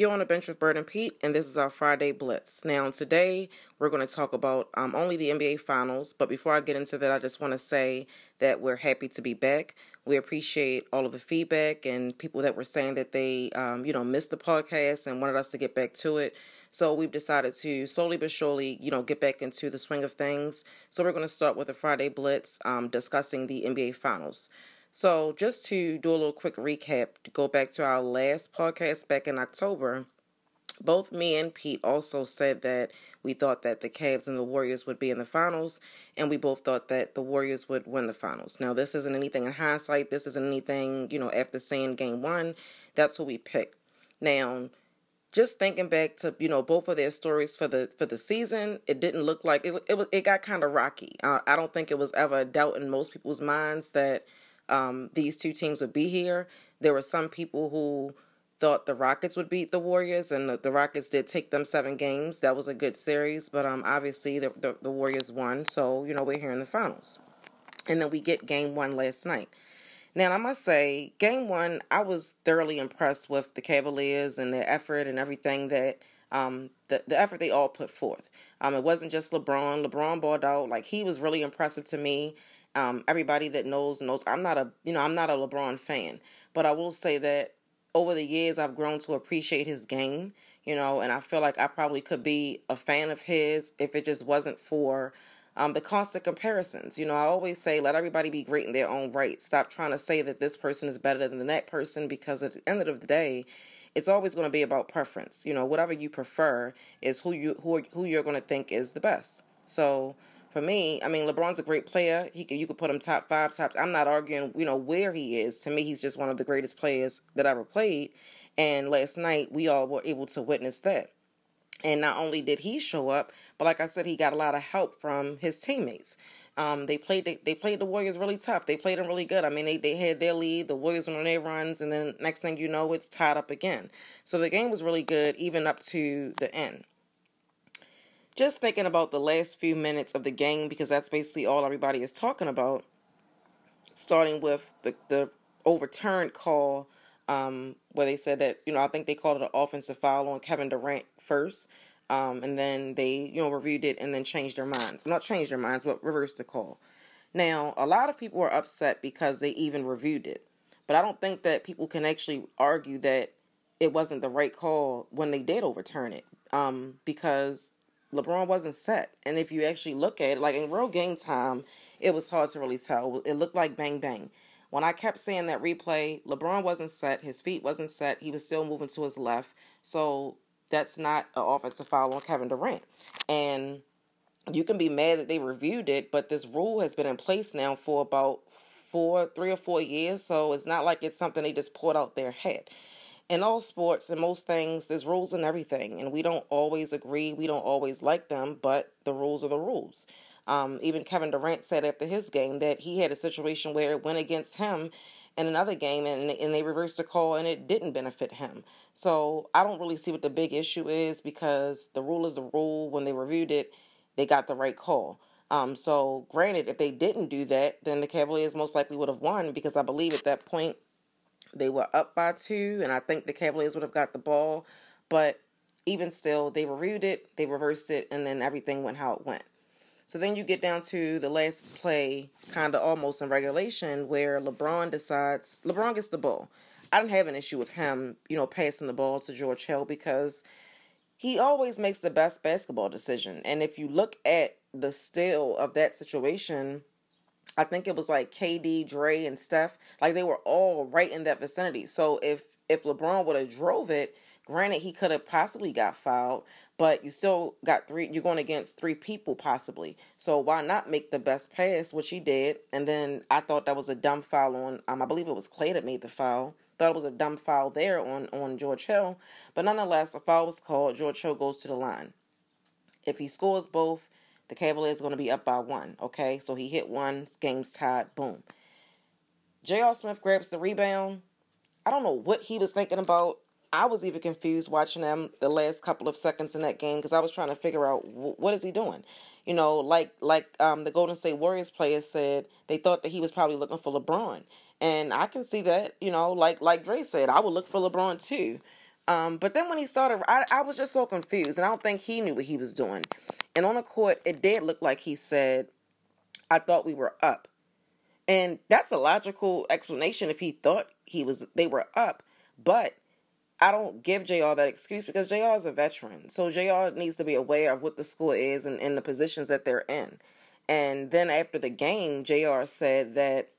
You're on a bench with Bird and Pete, and this is our Friday Blitz. Now, today we're going to talk about um, only the NBA Finals, but before I get into that, I just want to say that we're happy to be back. We appreciate all of the feedback and people that were saying that they, um, you know, missed the podcast and wanted us to get back to it. So we've decided to slowly but surely, you know, get back into the swing of things. So we're going to start with a Friday Blitz um, discussing the NBA Finals. So, just to do a little quick recap, to go back to our last podcast back in October, both me and Pete also said that we thought that the Cavs and the Warriors would be in the finals, and we both thought that the Warriors would win the finals. Now, this isn't anything in hindsight. This isn't anything, you know, after seeing game one. That's what we picked. Now, just thinking back to you know both of their stories for the for the season, it didn't look like it. It, it got kind of rocky. Uh, I don't think it was ever a doubt in most people's minds that um, these two teams would be here. There were some people who thought the Rockets would beat the Warriors, and the, the Rockets did take them seven games. That was a good series, but um, obviously the, the, the Warriors won, so you know we're here in the finals. And then we get game one last night. Now I must say, game one, I was thoroughly impressed with the Cavaliers and their effort and everything that um, the the effort they all put forth. Um, it wasn't just LeBron. LeBron balled out like he was really impressive to me. Um, everybody that knows knows I'm not a you know I'm not a LeBron fan, but I will say that over the years I've grown to appreciate his game. You know, and I feel like I probably could be a fan of his if it just wasn't for um, the constant comparisons. You know, I always say let everybody be great in their own right. Stop trying to say that this person is better than that person because at the end of the day, it's always going to be about preference. You know, whatever you prefer is who you who who you're going to think is the best. So for me, I mean, LeBron's a great player. He can, you could put him top five, top. I'm not arguing, you know, where he is. To me, he's just one of the greatest players that ever played. And last night, we all were able to witness that. And not only did he show up, but like I said, he got a lot of help from his teammates. Um, they played they, they played the Warriors really tough. They played them really good. I mean, they, they had their lead. The Warriors went on their runs, and then next thing you know, it's tied up again. So the game was really good, even up to the end just thinking about the last few minutes of the game because that's basically all everybody is talking about. Starting with the the overturned call um, where they said that you know I think they called it an offensive foul on Kevin Durant first, um, and then they you know reviewed it and then changed their minds. Not changed their minds, but reversed the call. Now a lot of people are upset because they even reviewed it, but I don't think that people can actually argue that it wasn't the right call when they did overturn it um, because LeBron wasn't set. And if you actually look at it, like in real game time, it was hard to really tell. It looked like bang bang. When I kept saying that replay, LeBron wasn't set, his feet wasn't set, he was still moving to his left. So that's not an offensive foul on Kevin Durant. And you can be mad that they reviewed it, but this rule has been in place now for about four, three or four years. So it's not like it's something they just pulled out their head in all sports and most things, there's rules and everything, and we don't always agree. We don't always like them, but the rules are the rules. Um, even Kevin Durant said after his game that he had a situation where it went against him in another game, and and they reversed the call, and it didn't benefit him. So I don't really see what the big issue is because the rule is the rule. When they reviewed it, they got the right call. Um, so granted, if they didn't do that, then the Cavaliers most likely would have won because I believe at that point they were up by two, and I think the Cavaliers would have got the ball. But even still, they reviewed it, they reversed it, and then everything went how it went. So then you get down to the last play, kind of almost in regulation, where LeBron decides LeBron gets the ball. I didn't have an issue with him, you know, passing the ball to George Hill because he always makes the best basketball decision. And if you look at the still of that situation, I think it was like KD, Dre, and Steph. Like they were all right in that vicinity. So if if LeBron would have drove it, granted he could have possibly got fouled, but you still got three. You're going against three people possibly. So why not make the best pass, which he did? And then I thought that was a dumb foul on. Um, I believe it was Klay that made the foul. Thought it was a dumb foul there on on George Hill, but nonetheless, a foul was called. George Hill goes to the line. If he scores both, the Cavaliers are going to be up by one. Okay, so he hit one, game's tied, boom. J.R. Smith grabs the rebound. I don't know what he was thinking about. I was even confused watching him the last couple of seconds in that game because I was trying to figure out what is he doing. You know, like like um, the Golden State Warriors players said, they thought that he was probably looking for LeBron, and I can see that. You know, like like Dre said, I would look for LeBron too. Um, but then when he started, I, I was just so confused, and I don't think he knew what he was doing. And on the court, it did look like he said, "I thought we were up," and that's a logical explanation if he thought he was they were up. But I don't give JR that excuse because JR is a veteran. So JR needs to be aware of what the score is and, and the positions that they're in. And then after the game, JR said that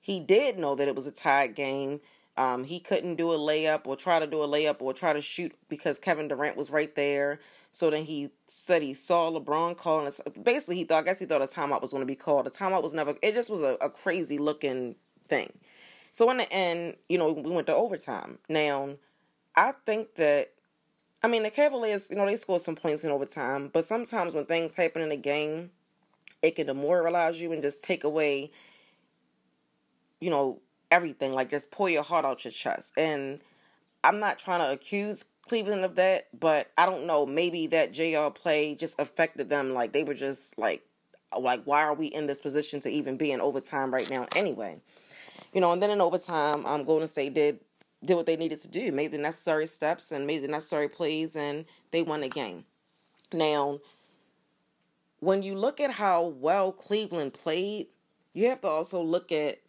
he did know that it was a tied game. Um, he couldn't do a layup or try to do a layup or try to shoot because Kevin Durant was right there. So then he said he saw LeBron calling. Basically, he thought, I guess he thought a timeout was going to be called. A timeout was never, it just was a, a crazy looking thing. So in the end, you know, we went to overtime. Now, I think that, I mean, the Cavaliers, you know, they scored some points in overtime, but sometimes when things happen in a game, it can demoralize you and just take away, you know, everything. Like just pull your heart out your chest. And I'm not trying to accuse Cleveland of that, but I don't know. Maybe that JR play just affected them. Like they were just like, like why are we in this position to even be in overtime right now anyway? You know, and then in overtime, um, Golden State did did what they needed to do, made the necessary steps and made the necessary plays, and they won the game. Now, when you look at how well Cleveland played, you have to also look at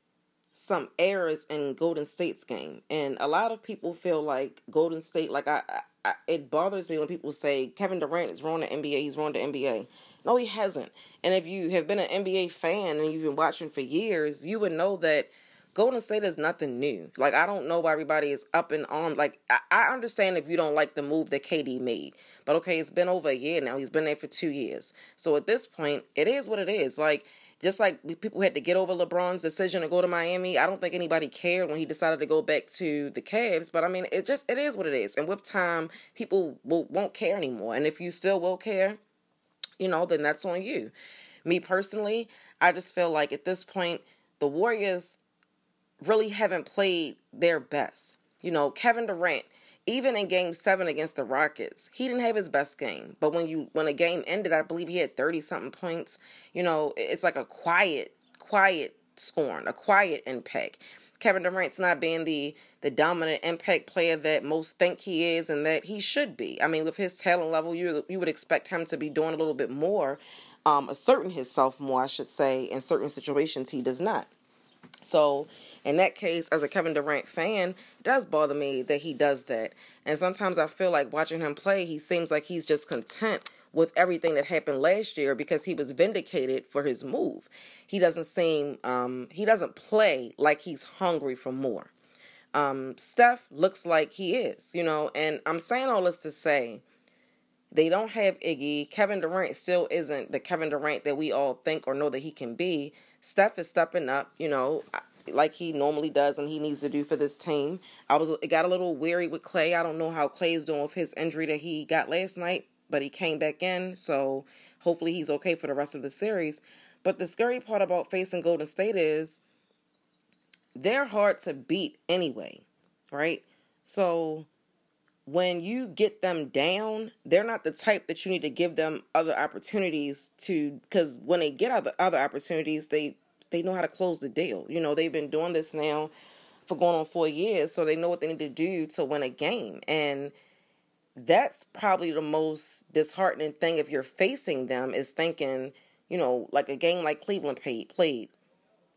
some errors in Golden State's game. And a lot of people feel like Golden State, like I, I it bothers me when people say Kevin Durant is wrong the NBA, he's wrong the NBA. No, he hasn't. And if you have been an NBA fan and you've been watching for years, you would know that Golden State is nothing new. Like I don't know why everybody is up and on. Like I, I understand if you don't like the move that KD made, but okay, it's been over a year now. He's been there for two years. So at this point, it is what it is. Like just like people had to get over LeBron's decision to go to Miami, I don't think anybody cared when he decided to go back to the Cavs. But I mean, it just it is what it is. And with time, people will, won't care anymore. And if you still will care, you know, then that's on you. Me personally, I just feel like at this point, the Warriors really haven't played their best. You know, Kevin Durant, even in game seven against the Rockets, he didn't have his best game. But when you when a game ended, I believe he had 30 something points. You know, it's like a quiet, quiet scoring, a quiet impact. Kevin Durant's not being the the dominant impact player that most think he is and that he should be. I mean, with his talent level, you you would expect him to be doing a little bit more, um, asserting himself more, I should say. In certain situations, he does not. So in that case, as a Kevin Durant fan, it does bother me that he does that. And sometimes I feel like watching him play, he seems like he's just content with everything that happened last year because he was vindicated for his move. He doesn't seem, um, he doesn't play like he's hungry for more. Um, Steph looks like he is, you know, and I'm saying all this to say they don't have Iggy. Kevin Durant still isn't the Kevin Durant that we all think or know that he can be. Steph is stepping up, you know like he normally does and he needs to do for this team. I was it got a little weary with Klay. I don't know how Klay's doing with his injury that he got last night, but he came back in, so hopefully he's okay for the rest of the series. But the scary part about facing Golden State is they're hard to beat anyway, right? So when you get them down, they're not the type that you need to give them other opportunities to because when they get other other opportunities, they they know how to close the deal. You know, they've been doing this now for going on four years, so they know what they need to do to win a game. And that's probably the most disheartening thing if you're facing them is thinking, you know, like a game like Cleveland played, played,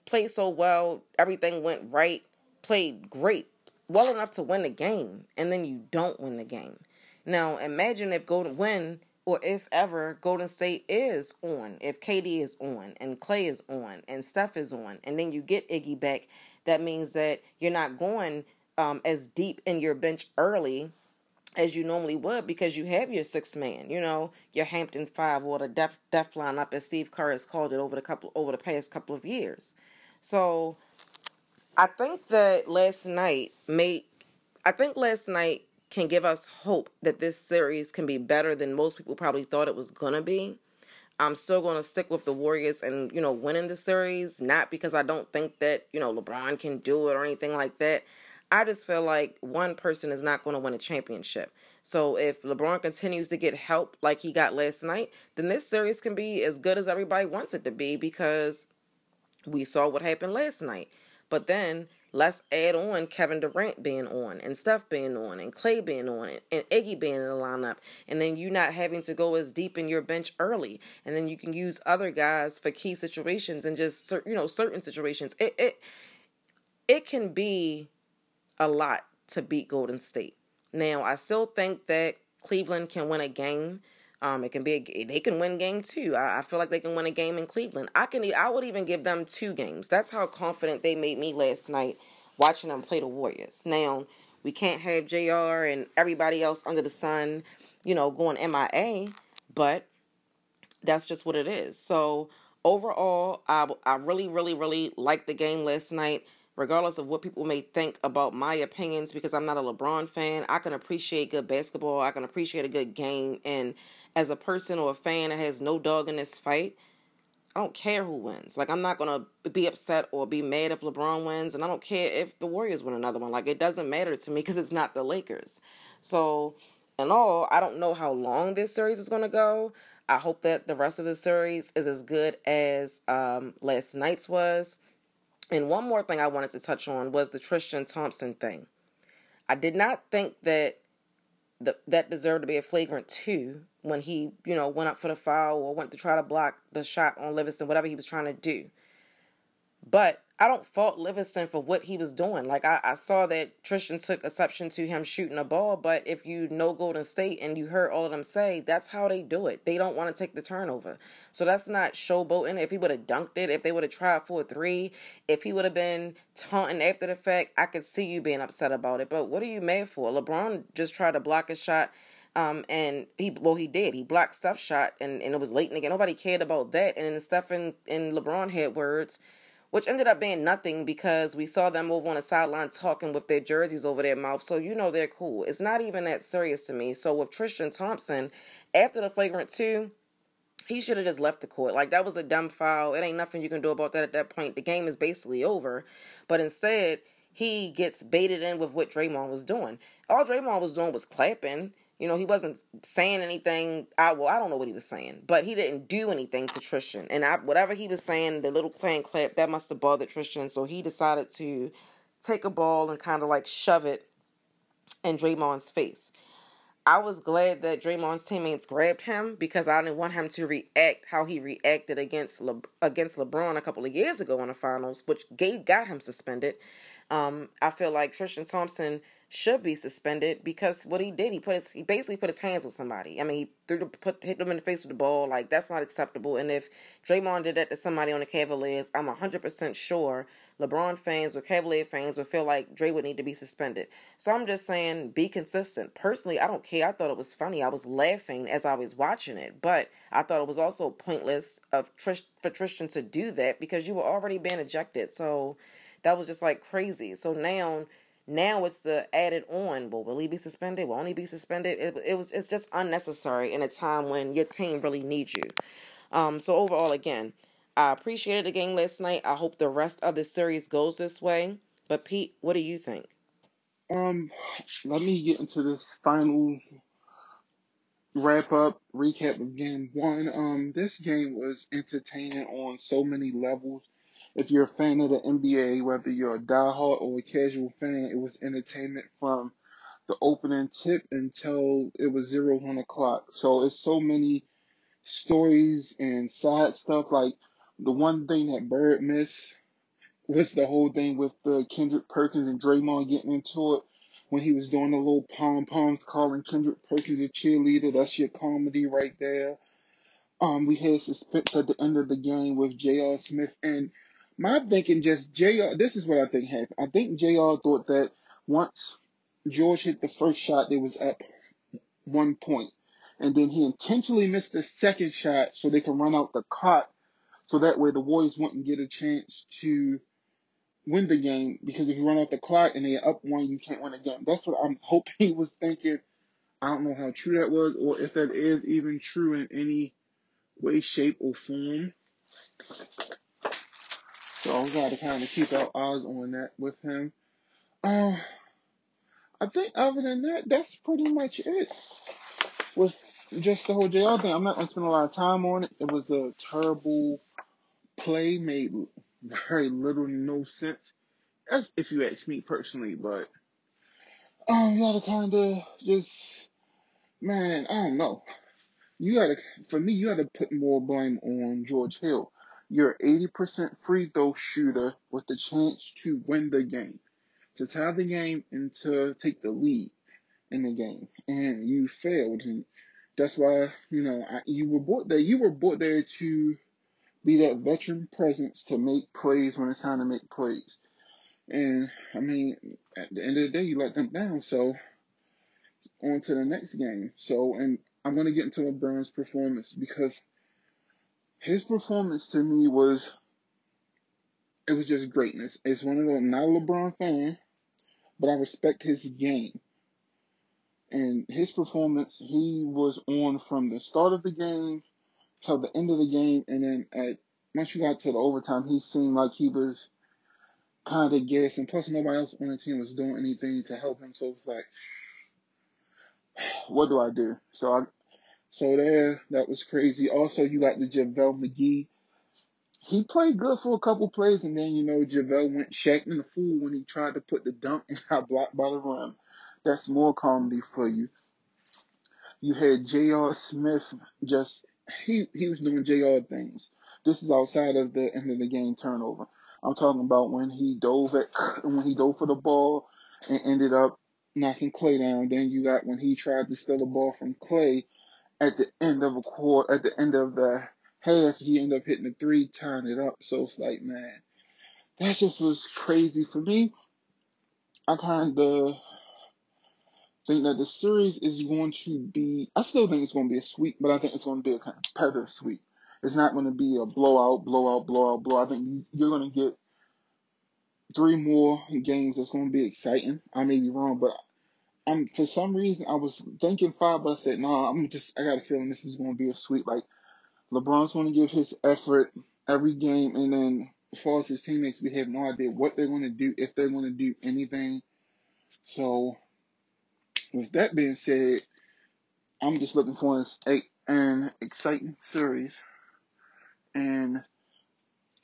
played so well, everything went right, played great, well enough to win the game, and then you don't win the game. Now imagine if Golden win or if ever Golden State is on, if KD is on and Klay is on and Steph is on, and then you get Iggy back, that means that you're not going um, as deep in your bench early as you normally would because you have your six man, you know, your Hampton five or the def def lineup as Steve Kerr has called it over the couple over the past couple of years. So I think that last night made I think last night can give us hope that this series can be better than most people probably thought it was going to be. I'm still going to stick with the Warriors and, you know, winning the series, not because I don't think that, you know, LeBron can do it or anything like that. I just feel like one person is not going to win a championship. So if LeBron continues to get help like he got last night, then this series can be as good as everybody wants it to be because we saw what happened last night. But then let's add on Kevin Durant being on and Steph being on and Klay being on it and Iggy being in the lineup. And then you not having to go as deep in your bench early. And then you can use other guys for key situations and just, you know, certain situations. It, it, it can be a lot to beat Golden State. Now, I still think that Cleveland can win a game. Um, it can be a, they can win game two. I, I, feel like they can win a game in Cleveland. I can I would even give them two games. That's how confident they made me last night watching them play the Warriors. Now we can't have Jr. and everybody else under the sun, you know, going MIA, but that's just what it is. So overall, I I really really really liked the game last night regardless of what people may think about my opinions, because I'm not a LeBron fan, I can appreciate good basketball. I can appreciate a good game. And as a person or a fan that has no dog in this fight, I don't care who wins. Like, I'm not to be upset or be mad if LeBron wins. And I don't care if the Warriors win another one. Like, it doesn't matter to me because it's not the Lakers. So, in all, I don't know how long this series is to go. I hope that the rest of the series is as good as um, last night's was. And one more thing I wanted to touch on was the Tristan Thompson thing. I did not think that the, that deserved to be a flagrant two when he, you know, went up for the foul or went to try to block the shot on Livingston, whatever he was trying to do. But I don't fault Livingston for what he was doing. Like I, I saw that Tristan took exception to him shooting a ball, but if you know Golden State and you heard all of them say, that's how they do it. They don't want to take the turnover. So that's not showboating. If he would have dunked it, if they would have tried for a three, if he would have been taunting after the fact, I could see you being upset about it. But what are you mad for? LeBron just tried to block a shot. Um, and he well he did. He blocked Steph shot and, and it was late and again. Nobody cared about that. And Steph and, and LeBron had words which ended up being nothing because we saw them over on the sideline talking with their jerseys over their mouth. So you know they're cool. It's not even that serious to me. So with Tristan Thompson, after the flagrant two, he should have just left the court. Like that was a dumb foul. It ain't nothing you can do about that at that point. The game is basically over. But instead, he gets baited in with what Draymond was doing. All Draymond was doing was clapping you know, he wasn't saying anything. I well, I don't know what he was saying, but he didn't do anything to Tristan. And I, whatever he was saying, the little clan clap that must have bothered Tristan. So he decided to take a ball and kind of like shove it in Draymond's face. I was glad that Draymond's teammates grabbed him because I didn't want him to react how he reacted against Le- against LeBron a couple of years ago in the finals, which gave got him suspended. Um, I feel like Tristan Thompson should be suspended because what he did, he put his he basically put his hands with somebody. I mean, he threw the put hit them in the face with the ball. Like that's not acceptable. And if Draymond did that to somebody on the Cavaliers, I'm hundred percent sure LeBron fans or Cavalier fans would feel like Dre would need to be suspended. So I'm just saying, be consistent. Personally, I don't care. I thought it was funny. I was laughing as I was watching it, but I thought it was also pointless of Trish for Tristan to do that because you were already being ejected. So that was just like crazy. So now now it's the added on. Well, will he be suspended? Won't he be suspended? It, it was it's just unnecessary in a time when your team really needs you. Um, so overall, again, I appreciated the game last night. I hope the rest of the series goes this way. But Pete, what do you think? Um, let me get into this final wrap up recap of game one. Um, this game was entertaining on so many levels if you're a fan of the NBA, whether you're a diehard or a casual fan, it was entertainment from the opening tip until it was zero one o'clock. So it's so many stories and side stuff. Like the one thing that Bird missed was the whole thing with the Kendrick Perkins and Draymond getting into it when he was doing the little pom poms, calling Kendrick Perkins a cheerleader. That's your comedy right there. Um, we had suspense at the end of the game with J.R. Smith and my thinking just JR, this is what I think happened. I think JR thought that once George hit the first shot, they was up one point. And then he intentionally missed the second shot so they can run out the clock. So that way the Warriors wouldn't get a chance to win the game. Because if you run out the clock and they're up one, you can't win a game. That's what I'm hoping he was thinking. I don't know how true that was or if that is even true in any way, shape, or form. So we got to kind of keep our eyes on that with him. Uh, I think other than that, that's pretty much it. With just the whole JR thing, I'm not gonna spend a lot of time on it. It was a terrible play, made very little no sense That's if you ask me personally, but um, you gotta kind of just, man, I don't know. You gotta, for me, you gotta put more blame on George Hill. You're 80% free throw shooter with the chance to win the game, to tie the game, and to take the lead in the game, and you failed, and that's why you know I, you were brought there. You were brought there to be that veteran presence to make plays when it's time to make plays. And I mean, at the end of the day, you let them down. So on to the next game. So, and I'm going to get into LeBron's performance because his performance to me was, it was just greatness. It's one of the not a LeBron fan, but I respect his game. And his performance, he was on from the start of the game till the end of the game. And then at, once you got to the overtime, he seemed like he was kind of guessing. Plus, nobody else on the team was doing anything to help him. So it's like, what do I do? So I, so there, that was crazy. Also, you got the JaVale McGee. He played good for a couple plays, and then, you know, JaVale went Shaqtin' the fool when he tried to put the dunk and got blocked by the rim. That's more comedy for you. You had J.R. Smith just, he, he was doing J.R. things. This is outside of the end of the game turnover. I'm talking about when he dove at, when he dove for the ball and ended up knocking Klay down. Then you got when he tried to steal the ball from Klay at the end of a quarter, at the end of the half, he ended up hitting the three, tying it up. So it's like, man, that just was crazy for me. I kind of think that the series is going to be, I still think it's going to be a sweep, but I think it's going to be a competitive sweep. It's not going to be a blowout, blowout, blowout, blowout. I think you're going to get three more games that's going to be exciting. I may be wrong, but I'm for some reason I was thinking five, but I said no. I'm just I got a feeling this is going to be a sweep. Like LeBron's going to give his effort every game, and then as far as his teammates, we have no idea what they're going to do if they're going to do anything. So, with that being said, I'm just looking for an, an exciting series. And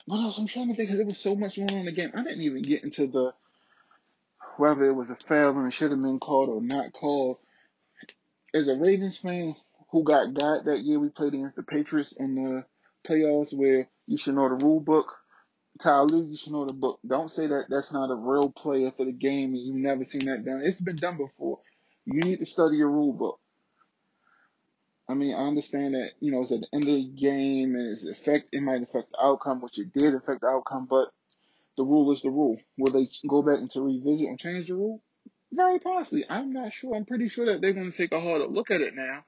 what else? I'm trying to think because there was so much going on in the game. I didn't even get into the whether it was a foul and it should have been called or not called. As a Ravens fan who got got that year, we played against the Patriots in the playoffs where you should know the rule book. Ty Lue, you should know the book. Don't say that that's not a real play after the game and you've never seen that done. It's been done before. You need to study your rule book. I mean, I understand that, you know, it's at the end of the game and it's affect, it might affect the outcome, which it did affect the outcome, but the rule is the rule. Will they go back and to revisit and change the rule? Very possibly. I'm not sure. I'm pretty sure that they're going to take a harder look at it now.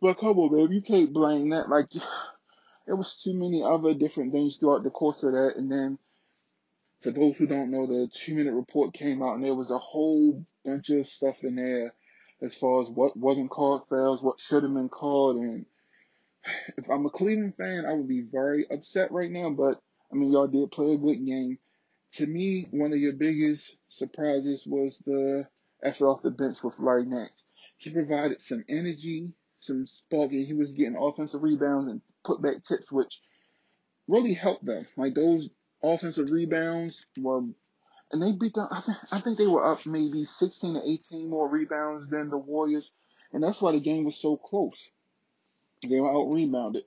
But come on, babe, you can't blame that. Like, there was too many other different things throughout the course of that. And then, for those who don't know, the two minute report came out and there was a whole bunch of stuff in there as far as what wasn't called fouls, what should have been called. And if I'm a Cleveland fan, I would be very upset right now. But I mean, y'all did play a good game. To me, one of your biggest surprises was the effort off the bench with Larry Nance. He provided some energy, some spark, and he was getting offensive rebounds and put back tips, which really helped them. Like those offensive rebounds were, and they beat them. I think I think they were up maybe 16 to 18 more rebounds than the Warriors, and that's why the game was so close. They were out rebounded.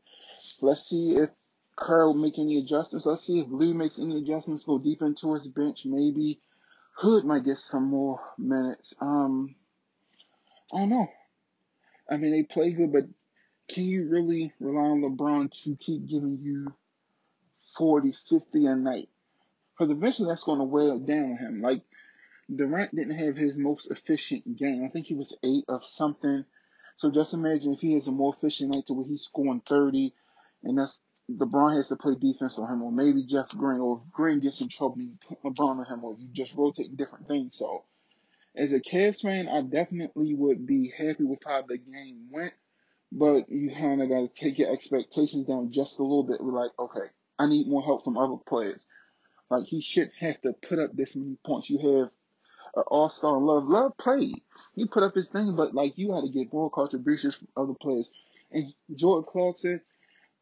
Let's see if Kerr make any adjustments. Let's see if Lue makes any adjustments, go deep into his bench. Maybe Hood might get some more minutes. Um, I don't know. I mean, they play good, but can you really rely on LeBron to keep giving you 40, 50 a night? Because eventually that's going to wear down him. Like, Durant didn't have his most efficient game. I think he was eight of something. So just imagine if he has a more efficient night to where he's scoring 30, and that's LeBron has to play defense on him, or maybe Jeff Green, or if Green gets in trouble, you put LeBron on him, or you just rotate different things. So, as a Cavs fan, I definitely would be happy with how the game went, but you kind of got to take your expectations down just a little bit. We're like, okay, I need more help from other players. Like he shouldn't have to put up this many points. You have an all-star Love. Love played. He put up his thing, but like you had to get more contributions from other players. And Jordan Clarkson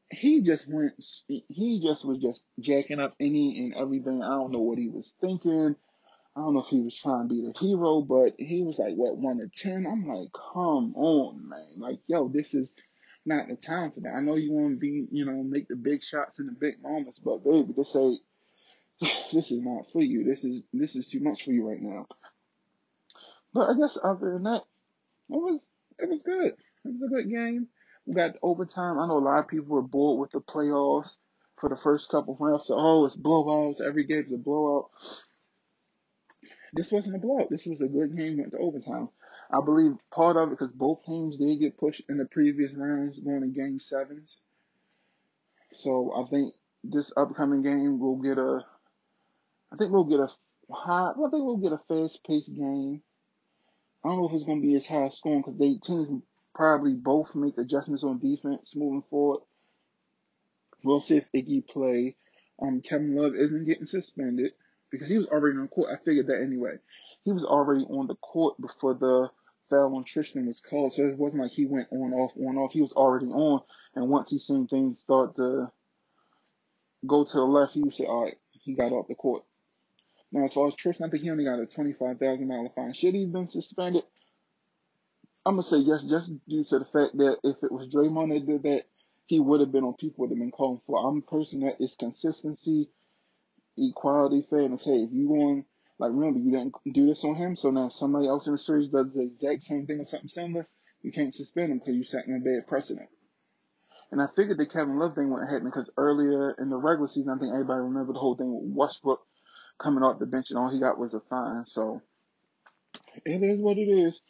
he just went. He just was just jacking up any and everything. I don't know what he was thinking. I don't know if he was trying to be the hero, but he was like, what, one to ten? I'm like, come on, man. Like, yo, this is not the time for that. I know you want to be, you know, make the big shots in the big moments, but baby, this ain't, this is not for you. This is, this is too much for you right now. But I guess other than that, it was, it was good. It was a good game. We got overtime. I know a lot of people were bored with the playoffs for the first couple of rounds. So, oh, it's blowouts. Every game's a blowout. This wasn't a blowout. This was a good game. Went to overtime. I believe part of it because both teams did get pushed in the previous rounds, going to game sevens. So I think this upcoming game will get a. I think we'll get a high. I think we'll get a fast-paced game. I don't know if it's going to be as high scoring because they teams probably both make adjustments on defense moving forward. We'll see if Iggy play. Um, Kevin Love isn't getting suspended because he was already on the court. I figured that anyway. He was already on the court before the foul on Tristan was called, so it wasn't like he went on off on off. He was already on, and once he seen things start to go to the left, he say, "All right, he got off the court." Now, as far as Tristan, I think he only got a twenty-five thousand dollar fine. Should he have been suspended? I'm gonna say yes, just due to the fact that if it was Draymond that did that, he would have been on people would have been calling for. I'm a person that is consistency equality fairness. Hey, if you want, like remember you didn't do this on him, so now if somebody else in the series does the exact same thing or something similar, you can't suspend him because you set a bad precedent. And I figured the Kevin Love thing wouldn't happen because earlier in the regular season, I think everybody remembered the whole thing with Westbrook coming off the bench and all he got was a fine. So it is what it is.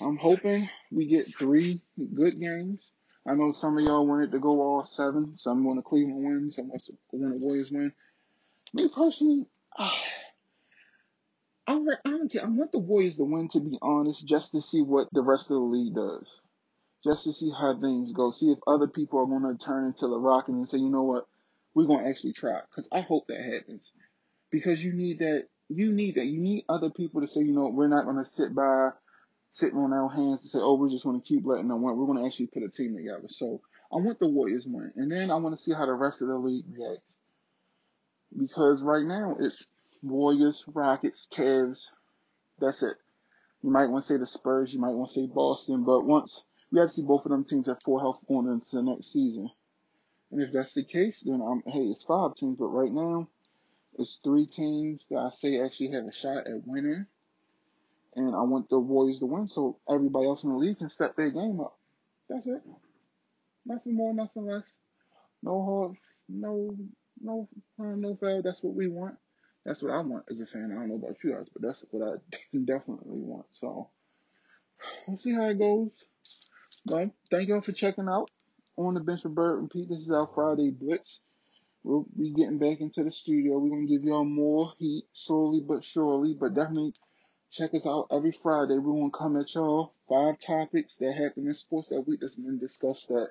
I'm hoping we get three good games. I know some of y'all wanted to go all seven. Some want to Cleveland win. Some want the Warriors win. Me personally, I, I don't care. I want the Warriors to win, to be honest, just to see what the rest of the league does. Just to see how things go. See if other people are going to turn into the Rockets and say, you know what, we're going to actually try. Because I hope that happens. Because you need that. You need that. You need other people to say, you know, we're not going to sit by, sitting on our hands and say, oh, we're just going to keep letting them win. We're going to actually put a team together. So I want the Warriors win. And then I want to see how the rest of the league reacts because right now it's Warriors, Rockets, Cavs. That's it. You might want to say the Spurs, you might want to say Boston, but once we have to see both of them teams at full health going into the next season. And if that's the case, then I'm hey, it's five teams, but right now it's three teams that I say actually have a shot at winning. And I want the Warriors to win so everybody else in the league can step their game up. That's it. Nothing more, nothing less. No hard, no no harm, no foul. That's what we want. That's what I want as a fan. I don't know about you guys, but that's what I definitely want. So we'll see how it goes. But thank y'all for checking out on the bench with Bird and Pete. This is our Friday Blitz. We'll be getting back into the studio. We're gonna give y'all more heat slowly but surely, but definitely check us out every Friday. We're gonna come at y'all five topics that happen in sports that week that's been discussed that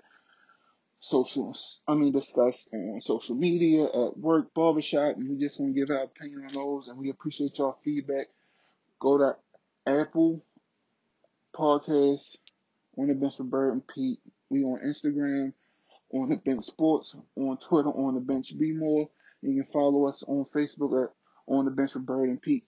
social, I mean, discuss on social media, at work, barbershop, and we just want to give our opinion on those, and we appreciate y'all feedback. Go to Apple Podcasts, on the bench for Bird and Pete. We on Instagram, on the bench sports, on Twitter, on the bench Be More. You can follow us on Facebook at on the bench for Bird and Pete.